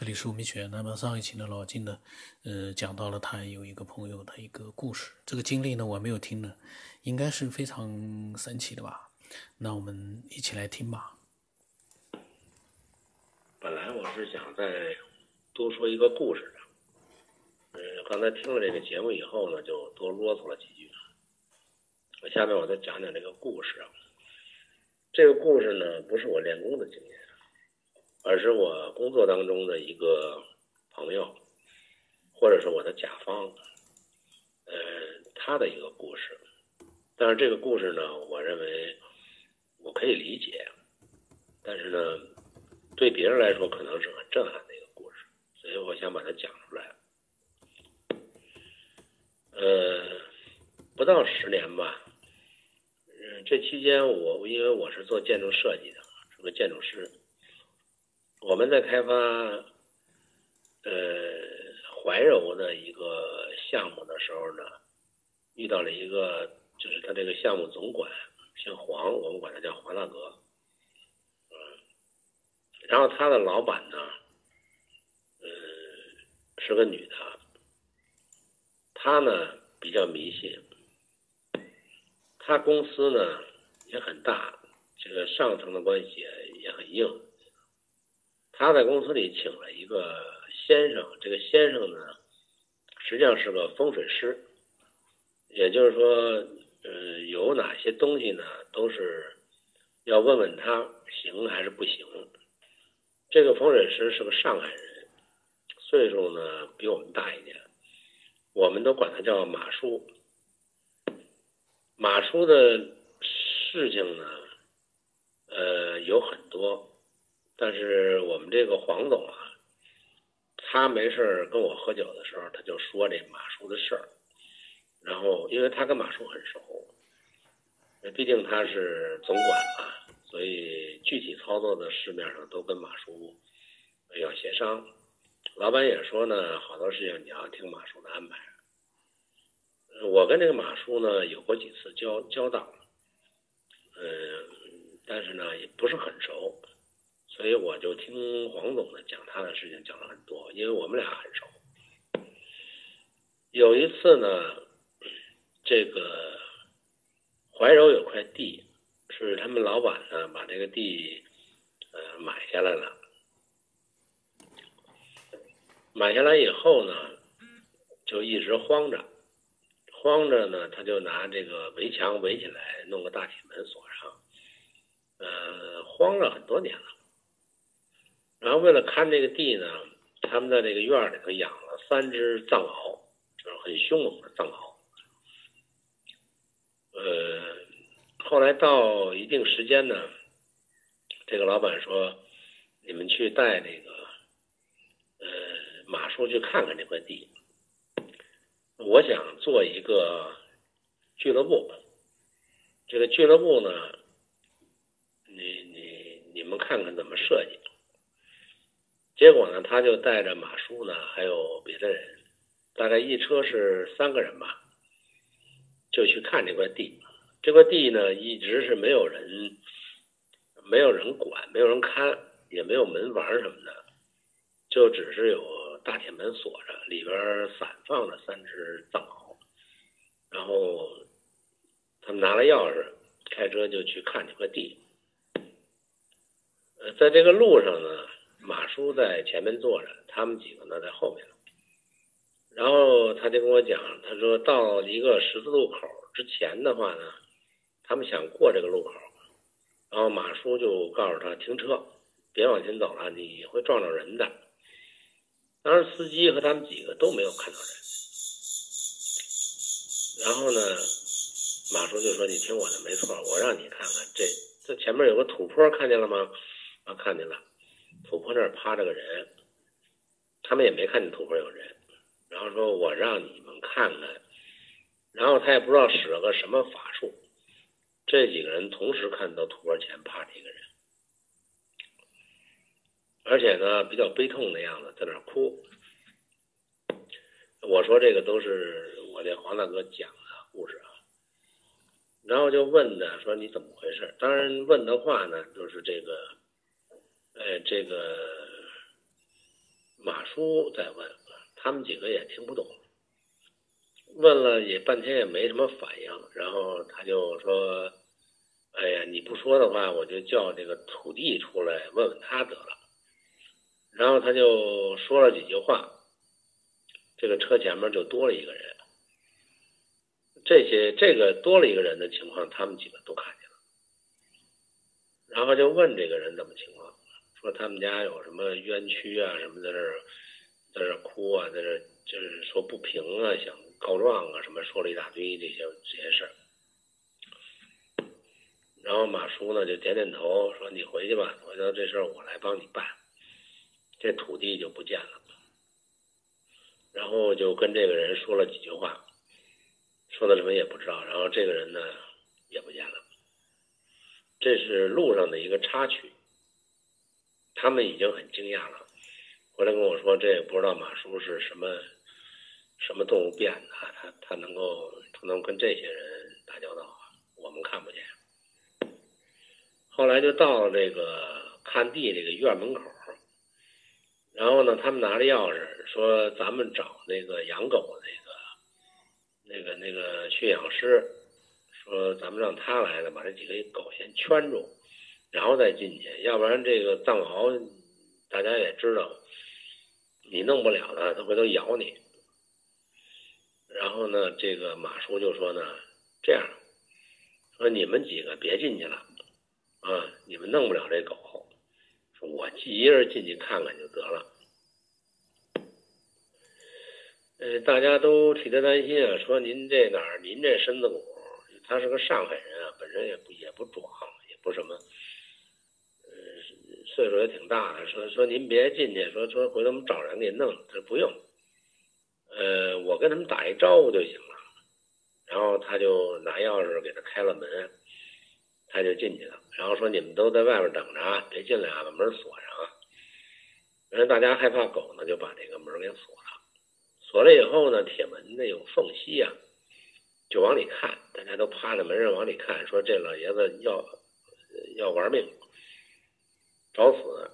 这里是吴明学。那么上一期呢，老金呢，呃，讲到了他有一个朋友的一个故事。这个经历呢，我没有听呢，应该是非常神奇的吧？那我们一起来听吧。本来我是想再多说一个故事的，嗯，刚才听了这个节目以后呢，就多啰嗦了几句。我下面我再讲讲这个故事啊。这个故事呢，不是我练功的经验。而是我工作当中的一个朋友，或者是我的甲方，呃，他的一个故事。但是这个故事呢，我认为我可以理解，但是呢，对别人来说可能是很震撼的一个故事，所以我想把它讲出来。呃，不到十年吧，嗯，这期间我因为我是做建筑设计的，是个建筑师。我们在开发呃怀柔的一个项目的时候呢，遇到了一个就是他这个项目总管姓黄，我们管他叫黄大哥，嗯，然后他的老板呢，呃是个女的，她呢比较迷信，他公司呢也很大，这个上层的关系也很硬。他在公司里请了一个先生，这个先生呢，实际上是个风水师，也就是说，呃，有哪些东西呢，都是要问问他行还是不行。这个风水师是个上海人，岁数呢比我们大一点，我们都管他叫马叔。马叔的事情呢，呃，有很多。但是我们这个黄总啊，他没事跟我喝酒的时候，他就说这马叔的事儿。然后，因为他跟马叔很熟，毕竟他是总管嘛，所以具体操作的市面上都跟马叔要协商。老板也说呢，好多事情你要听马叔的安排。我跟这个马叔呢有过几次交交道，嗯，但是呢也不是很熟。所以我就听黄总的讲他的事情讲了很多，因为我们俩很熟。有一次呢，这个怀柔有块地，是他们老板呢把这个地呃买下来了。买下来以后呢，就一直荒着，荒着呢，他就拿这个围墙围起来，弄个大铁门锁上，呃，荒了很多年了。然后为了看这个地呢，他们在这个院里头养了三只藏獒，就是很凶猛的藏獒。呃，后来到一定时间呢，这个老板说：“你们去带那个呃马叔去看看这块地。”我想做一个俱乐部，这个俱乐部呢，你你你们看看怎么设计。结果呢，他就带着马叔呢，还有别的人，大概一车是三个人吧，就去看这块地。这块地呢，一直是没有人，没有人管，没有人看，也没有门房什么的，就只是有大铁门锁着，里边散放着三只藏獒。然后他们拿了钥匙，开车就去看这块地。呃，在这个路上呢。马叔在前面坐着，他们几个呢在后面。然后他就跟我讲，他说到一个十字路口之前的话呢，他们想过这个路口，然后马叔就告诉他停车，别往前走了，你会撞着人的。当时司机和他们几个都没有看到人。然后呢，马叔就说：“你听我的，没错，我让你看看这这前面有个土坡，看见了吗？啊，看见了。”土坡那儿趴着个人，他们也没看见土坡有人。然后说：“我让你们看看。”然后他也不知道使了个什么法术，这几个人同时看到土坡前趴着一个人，而且呢比较悲痛的样子，在那哭。我说：“这个都是我这黄大哥讲的故事啊。”然后就问他说：“你怎么回事？”当然问的话呢，就是这个。哎，这个马叔在问，他们几个也听不懂，问了也半天也没什么反应，然后他就说：“哎呀，你不说的话，我就叫这个土地出来问问他得了。”然后他就说了几句话，这个车前面就多了一个人。这些这个多了一个人的情况，他们几个都看见了，然后就问这个人怎么情况，说他们家有什么冤屈啊，什么在这儿在这哭啊，在这就是说不平啊，想告状啊，什么说了一大堆这些这些事儿。然后马叔呢就点点头，说你回去吧，回头这事儿我来帮你办。这土地就不见了，然后就跟这个人说了几句话，说的什么也不知道。然后这个人呢也不见了，这是路上的一个插曲。他们已经很惊讶了，回来跟我说，这也不知道马叔是什么什么动物变的，他他能够他能跟这些人打交道，我们看不见。后来就到这个看地这个院门口。然后呢，他们拿着钥匙说：“咱们找那个养狗那个、那个、那个驯养师，说咱们让他来了，把这几个狗先圈住，然后再进去。要不然这个藏獒，大家也知道，你弄不了它，它回头咬你。然后呢，这个马叔就说呢，这样，说你们几个别进去了，啊，你们弄不了这狗。”说我一人进去看看就得了。呃，大家都替他担心啊，说您这哪儿？您这身子骨，他是个上海人啊，本身也不也不壮，也不什么，岁数也挺大的。说说您别进去，说说回头我们找人给弄。他说不用，呃，我跟他们打一招呼就行了。然后他就拿钥匙给他开了门。他就进去了，然后说：“你们都在外面等着啊，别进来啊，把门锁上啊。”然后大家害怕狗呢，就把这个门给锁了。锁了以后呢，铁门那有缝隙呀，就往里看。大家都趴在门上往里看，说：“这老爷子要要玩命，找死。”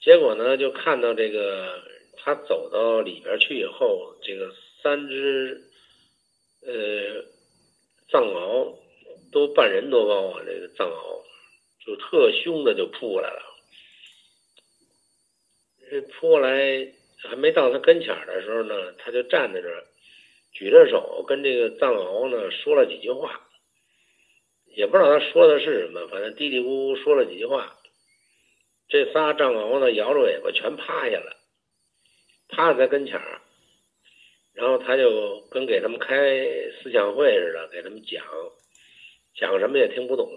结果呢，就看到这个他走到里边去以后，这个三只呃藏獒。都半人多高啊！这个藏獒就特凶的就扑过来了。这扑过来还没到他跟前的时候呢，他就站在这儿，举着手跟这个藏獒呢说了几句话，也不知道他说的是什么，反正嘀嘀咕咕说了几句话。这仨藏獒呢摇着尾巴全趴下了，趴在他跟前儿，然后他就跟给他们开思想会似的，给他们讲。讲什么也听不懂，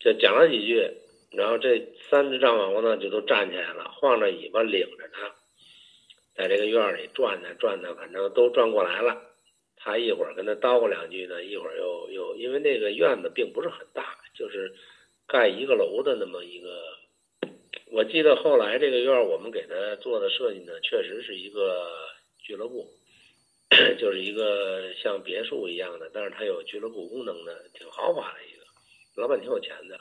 就讲了几句，然后这三只藏獒呢就都站起来了，晃着尾巴领着他，在这个院里转呢转呢，反正都转过来了。他一会儿跟他叨咕两句呢，一会儿又又因为那个院子并不是很大，就是盖一个楼的那么一个。我记得后来这个院我们给他做的设计呢，确实是一个俱乐部。就是一个像别墅一样的，但是它有俱乐部功能的，挺豪华的一个。老板挺有钱的，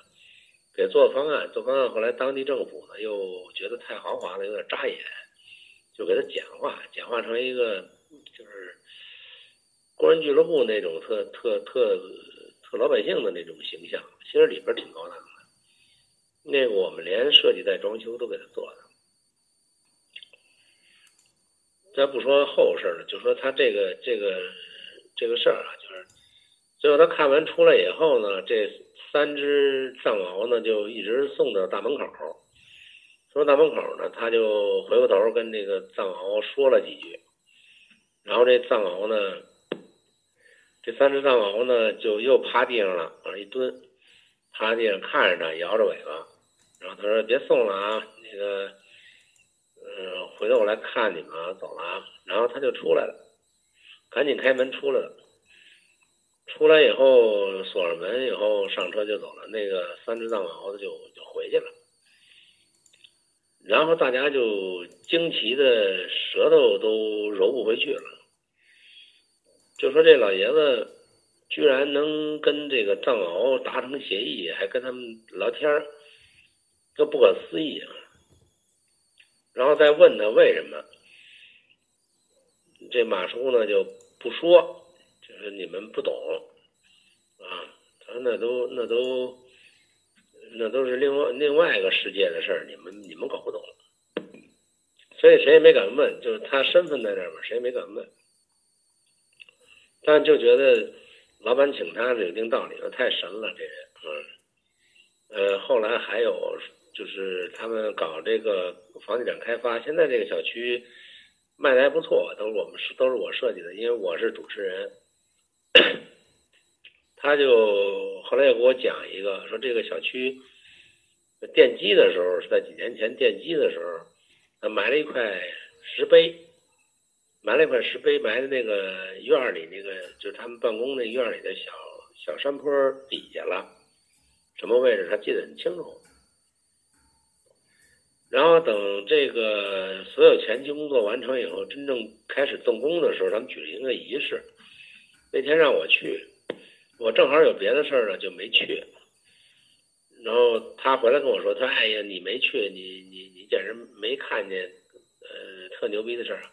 给做方案，做方案。后来当地政府呢又觉得太豪华了，有点扎眼，就给他简化，简化成一个就是工人俱乐部那种特特特特老百姓的那种形象。其实里边挺高档的，那个我们连设计带装修都给他做的。咱不说后事了，就说他这个这个这个事儿啊，就是最后他看完出来以后呢，这三只藏獒呢就一直送到大门口。说大门口呢，他就回过头跟这个藏獒说了几句，然后这藏獒呢，这三只藏獒呢就又趴地上了，往上一蹲，趴地上看着他，摇着尾巴，然后他说：“别送了啊，那个。”嗯，回头我来看你们啊，走了啊，然后他就出来了，赶紧开门出来了。出来以后锁上门以后上车就走了，那个三只藏獒就就回去了。然后大家就惊奇的舌头都揉不回去了，就说这老爷子居然能跟这个藏獒达成协议，还跟他们聊天儿，这不可思议啊！然后再问他为什么，这马叔呢就不说，就是你们不懂啊，他说那都那都那都是另外另外一个世界的事儿，你们你们搞不懂，所以谁也没敢问，就是他身份在这儿嘛，谁也没敢问，但就觉得老板请他是有一定道理，太神了这人，嗯。呃，后来还有就是他们搞这个房地产开发，现在这个小区卖的还不错，都是我们都是我设计的，因为我是主持人。他就后来又给我讲一个，说这个小区奠基的时候是在几年前奠基的时候，他埋了一块石碑，埋了一块石碑，埋在那个院里那个就是他们办公那院里的小小山坡底下了。什么位置他记得很清楚，然后等这个所有前期工作完成以后，真正开始动工的时候，他们举行一个仪式。那天让我去，我正好有别的事儿呢，就没去。然后他回来跟我说：“他说哎呀，你没去，你你你简直没看见，呃，特牛逼的事儿。”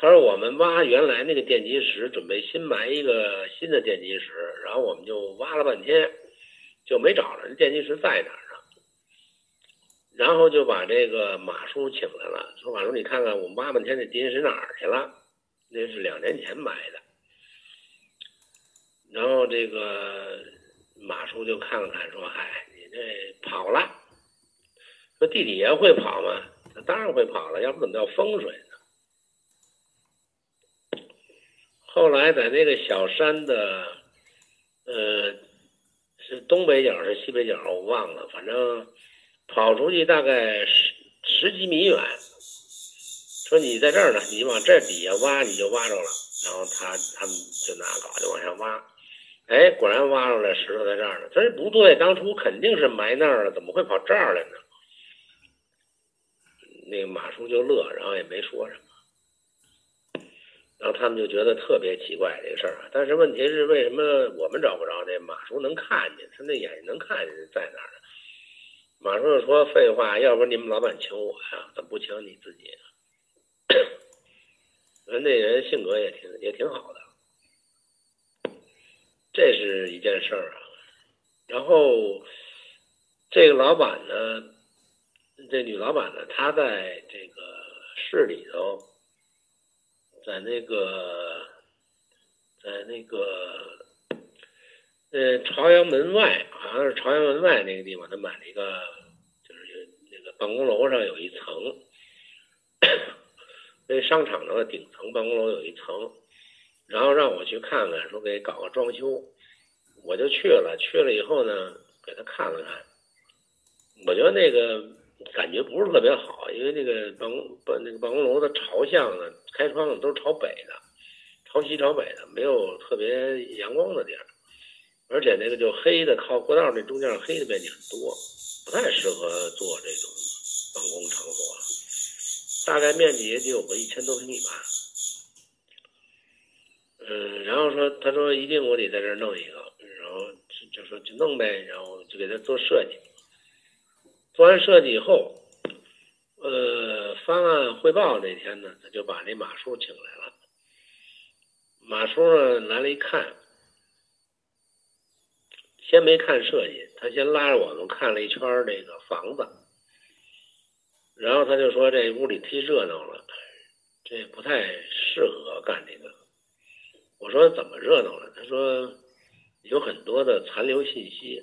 他说：“我们挖原来那个奠基石，准备新埋一个新的奠基石，然后我们就挖了半天。”就没找着这奠基石在哪儿呢？然后就把这个马叔请来了，说：“马叔，你看看我们挖半天这奠基石哪儿去了？那是两年前埋的。”然后这个马叔就看了看，说：“嗨，你这跑了。说地底下会跑吗？当然会跑了，要不怎么叫风水呢？”后来在那个小山的，呃。是东北角是西北角，我忘了。反正跑出去大概十十几米远，说你在这儿呢，你往这底下挖，你就挖着了。然后他他们就拿镐就往下挖，哎，果然挖出来石头在这儿呢。他说不对，当初肯定是埋那儿了，怎么会跑这儿来呢？那马叔就乐，然后也没说什么。然后他们就觉得特别奇怪这个事儿啊，但是问题是为什么我们找不着这马叔能看见？他那眼睛能看见在哪儿呢？马叔就说：“废话，要不你们老板请我呀，怎么不请你自己？” 那人性格也挺也挺好的，这是一件事儿啊。然后这个老板呢，这女老板呢，她在这个市里头。在那个，在那个，呃，朝阳门外，好像是朝阳门外那个地方，他买了一个，就是有那个办公楼上有一层，那商场的顶层办公楼有一层，然后让我去看看，说给搞个装修，我就去了，去了以后呢，给他看了看，我觉得那个。感觉不是特别好，因为那个办公办那个办公楼的朝向呢，开窗子都是朝北的，朝西朝北的，没有特别阳光的地儿，而且那个就黑的靠过道那中间黑的面积很多，不太适合做这种办公场所。大概面积也得有个一千多平米吧。嗯，然后说他说一定我得在这儿弄一个，然后就说就弄呗，然后就给他做设计。做完设计以后，呃，方案汇报那天呢，他就把那马叔请来了。马叔呢来了一看，先没看设计，他先拉着我们看了一圈这个房子，然后他就说这屋里忒热闹了，这不太适合干这个。我说怎么热闹了？他说有很多的残留信息。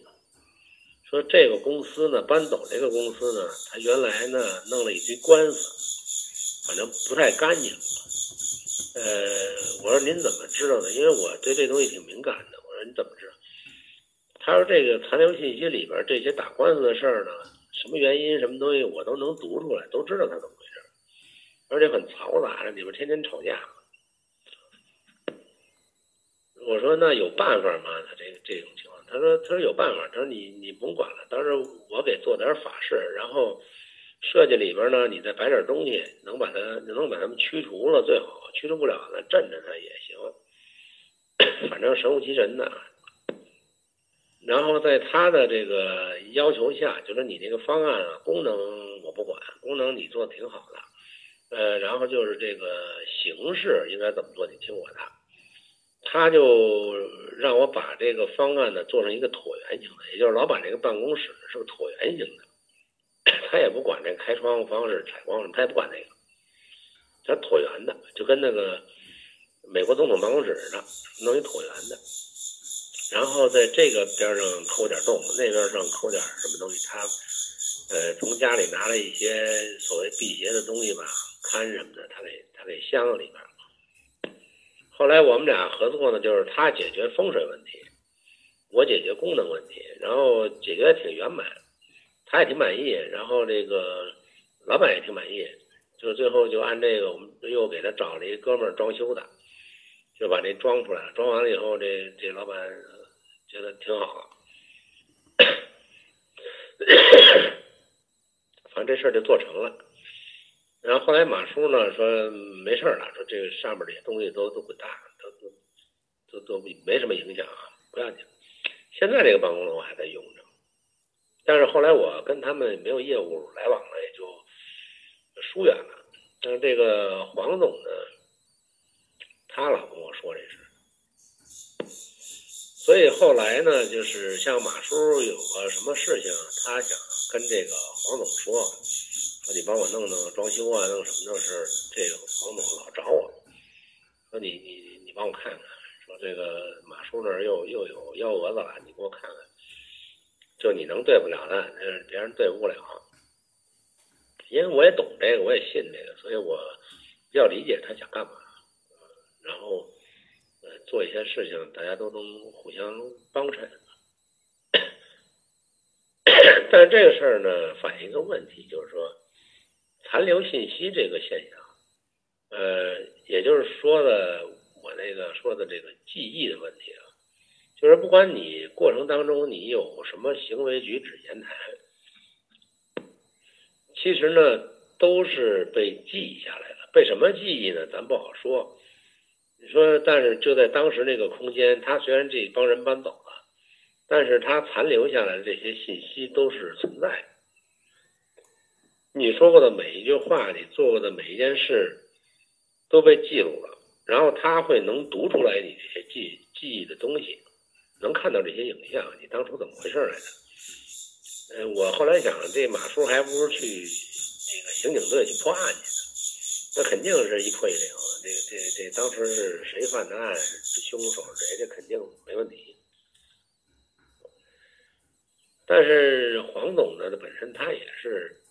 说这个公司呢，搬走这个公司呢，他原来呢弄了一堆官司，反正不太干净。呃，我说您怎么知道的？因为我对这东西挺敏感的。我说你怎么知道？他说这个残留信息里边这些打官司的事儿呢，什么原因、什么东西我都能读出来，都知道他怎么回事，而且很嘈杂，里边天天吵架。我说那有办法吗？他这个这种情况。他说：“他说有办法。他说你你甭管了，到时候我给做点法事，然后设计里边呢，你再摆点东西，能把他能把他们驱除了最好，驱除不了呢，镇着他也行，反正神乎其神的。然后在他的这个要求下，就说你这个方案啊，功能我不管，功能你做的挺好的，呃，然后就是这个形式应该怎么做，你听我的。他就让我把这个方案呢做成一个椭圆形的，也就是老板这个办公室是个椭圆形的，他也不管这开窗户方式、采光什么，他也不管那个，他椭圆的，就跟那个美国总统办公室似的，弄一椭圆的，然后在这个边上抠点洞，那边上抠点什么东西，他呃从家里拿了一些所谓辟邪的东西吧，龛什么的，他给他给镶里边。后来我们俩合作呢，就是他解决风水问题，我解决功能问题，然后解决挺圆满，他也挺满意，然后这个老板也挺满意，就最后就按这个，我们又给他找了一哥们儿装修的，就把这装出来了。装完了以后，这这老板觉得挺好 反正这事儿就做成了。然后后来马叔呢说没事了，说这个上面这些东西都都滚蛋，都都都都没什么影响啊，不要紧。现在这个办公楼还在用着，但是后来我跟他们没有业务来往了，也就疏远了。但是这个黄总呢，他老跟我说这事，所以后来呢，就是像马叔有个什么事情，他想跟这个黄总说。说你帮我弄弄装修啊，弄什么的事这个黄总老找我，说你你你帮我看看，说这个马叔那儿又又有幺蛾子了，你给我看看，就你能对付了他，别人对付不了。因为我也懂这个，我也信这个，所以我比较理解他想干嘛，然后做一些事情，大家都能互相帮衬。但是这个事儿呢，反映一个问题，就是说。残留信息这个现象，呃，也就是说的我那个说的这个记忆的问题啊，就是不管你过程当中你有什么行为举止言谈，其实呢都是被记忆下来的。被什么记忆呢？咱不好说。你说，但是就在当时那个空间，他虽然这帮人搬走了，但是他残留下来的这些信息都是存在的。你说过的每一句话，你做过的每一件事，都被记录了。然后他会能读出来你这些记记忆的东西，能看到这些影像，你当初怎么回事来着？呃，我后来想，这马叔还不如去这个刑警队去破案去呢。那肯定是一破一了。这这这当时是谁犯的案，凶手谁，这肯定没问题。但是黄总呢，本身他也是。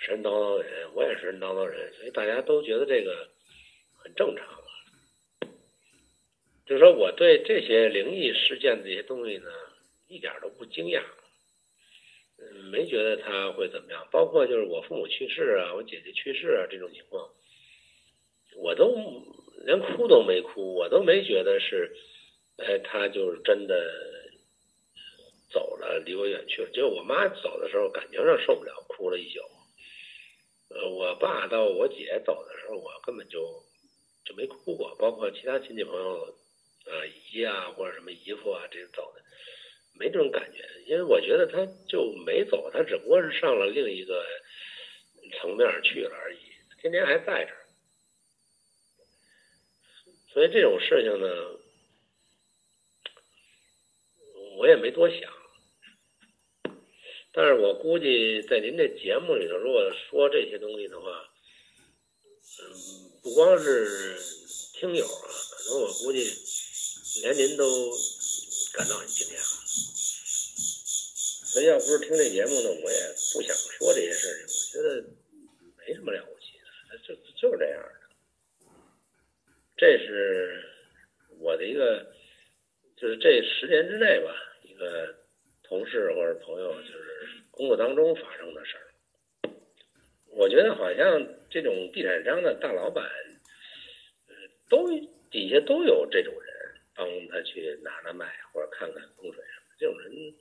神叨叨人，我也是神叨叨人，所以大家都觉得这个很正常。就是说，我对这些灵异事件这些东西呢，一点都不惊讶，嗯，没觉得他会怎么样。包括就是我父母去世啊，我姐姐去世啊这种情况，我都连哭都没哭，我都没觉得是，哎，他就是真的走了，离我远去了。就我妈走的时候，感情上受不了，哭了一宿。呃，我爸到我姐走的时候，我根本就就没哭过，包括其他亲戚朋友，啊姨啊或者什么姨父啊这走的，没这种感觉，因为我觉得他就没走，他只不过是上了另一个层面去了而已，天天还在这儿，所以这种事情呢，我也没多想。但是我估计在您这节目里头，如果说这些东西的话，嗯，不光是听友啊，可能我估计连您都感到很惊讶。所以要不是听这节目呢，我也不想说这些事情。我觉得没什么了不起的，就就是这样的。这是我的一个，就是这十年之内吧，一个同事或者朋友，就是。工作当中发生的事儿，我觉得好像这种地产商的大老板，呃，都底下都有这种人帮他去拿拿卖或者看看风水什么，这种人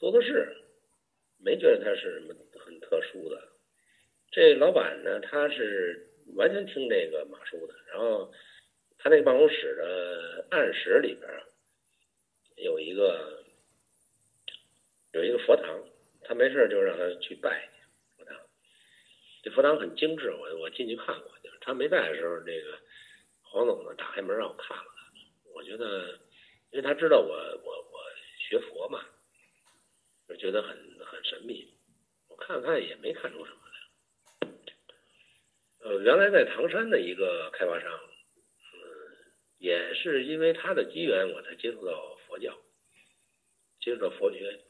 多的是，没觉得他是什么很特殊的。这老板呢，他是完全听这个马叔的，然后他那个办公室的暗室里边有一个有一个佛堂。他没事就让他去拜去佛堂，这佛堂很精致，我我进去看过，就是他没在的时候，这个黄总呢打开门让我看了看，我觉得，因为他知道我我我学佛嘛，就觉得很很神秘，我看了看也没看出什么来。呃，原来在唐山的一个开发商，嗯，也是因为他的机缘，我才接触到佛教，接触到佛学。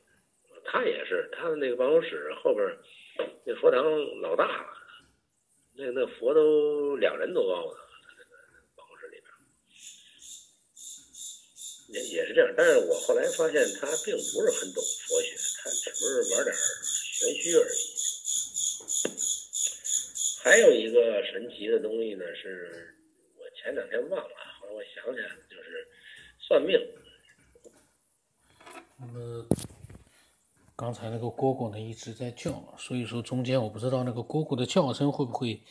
他也是，他的那个办公室后边那佛堂老大了，那那佛都两人多高呢，那个办公室里边也也是这样。但是我后来发现他并不是很懂佛学，他只不是玩点玄虚而已。还有一个神奇的东西呢，是我前两天忘了，后来我想起来了，就是算命。那么。刚才那个蝈蝈呢一直在叫，所以说中间我不知道那个蝈蝈的叫声会不会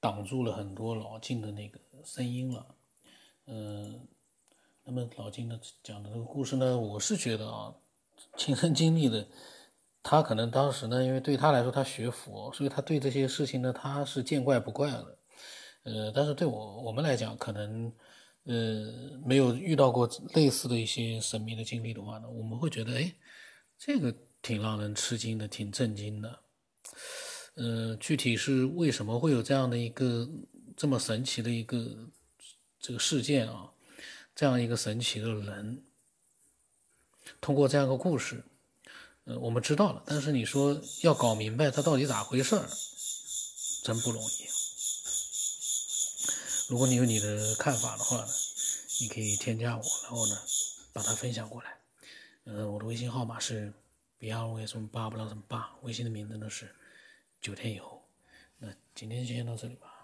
挡住了很多老金的那个声音了。嗯，那么老金的讲的这个故事呢，我是觉得啊，亲身经历的，他可能当时呢，因为对他来说他学佛，所以他对这些事情呢他是见怪不怪了。呃，但是对我我们来讲，可能呃没有遇到过类似的一些神秘的经历的话呢，我们会觉得哎，这个。挺让人吃惊的，挺震惊的。呃，具体是为什么会有这样的一个这么神奇的一个这个事件啊？这样一个神奇的人，通过这样一个故事，呃，我们知道了。但是你说要搞明白他到底咋回事儿，真不容易。如果你有你的看法的话呢，你可以添加我，然后呢，把它分享过来。呃，我的微信号码是。不要问什么八不知道什么爸，微信的名字呢是九天以后。那今天就先到这里吧。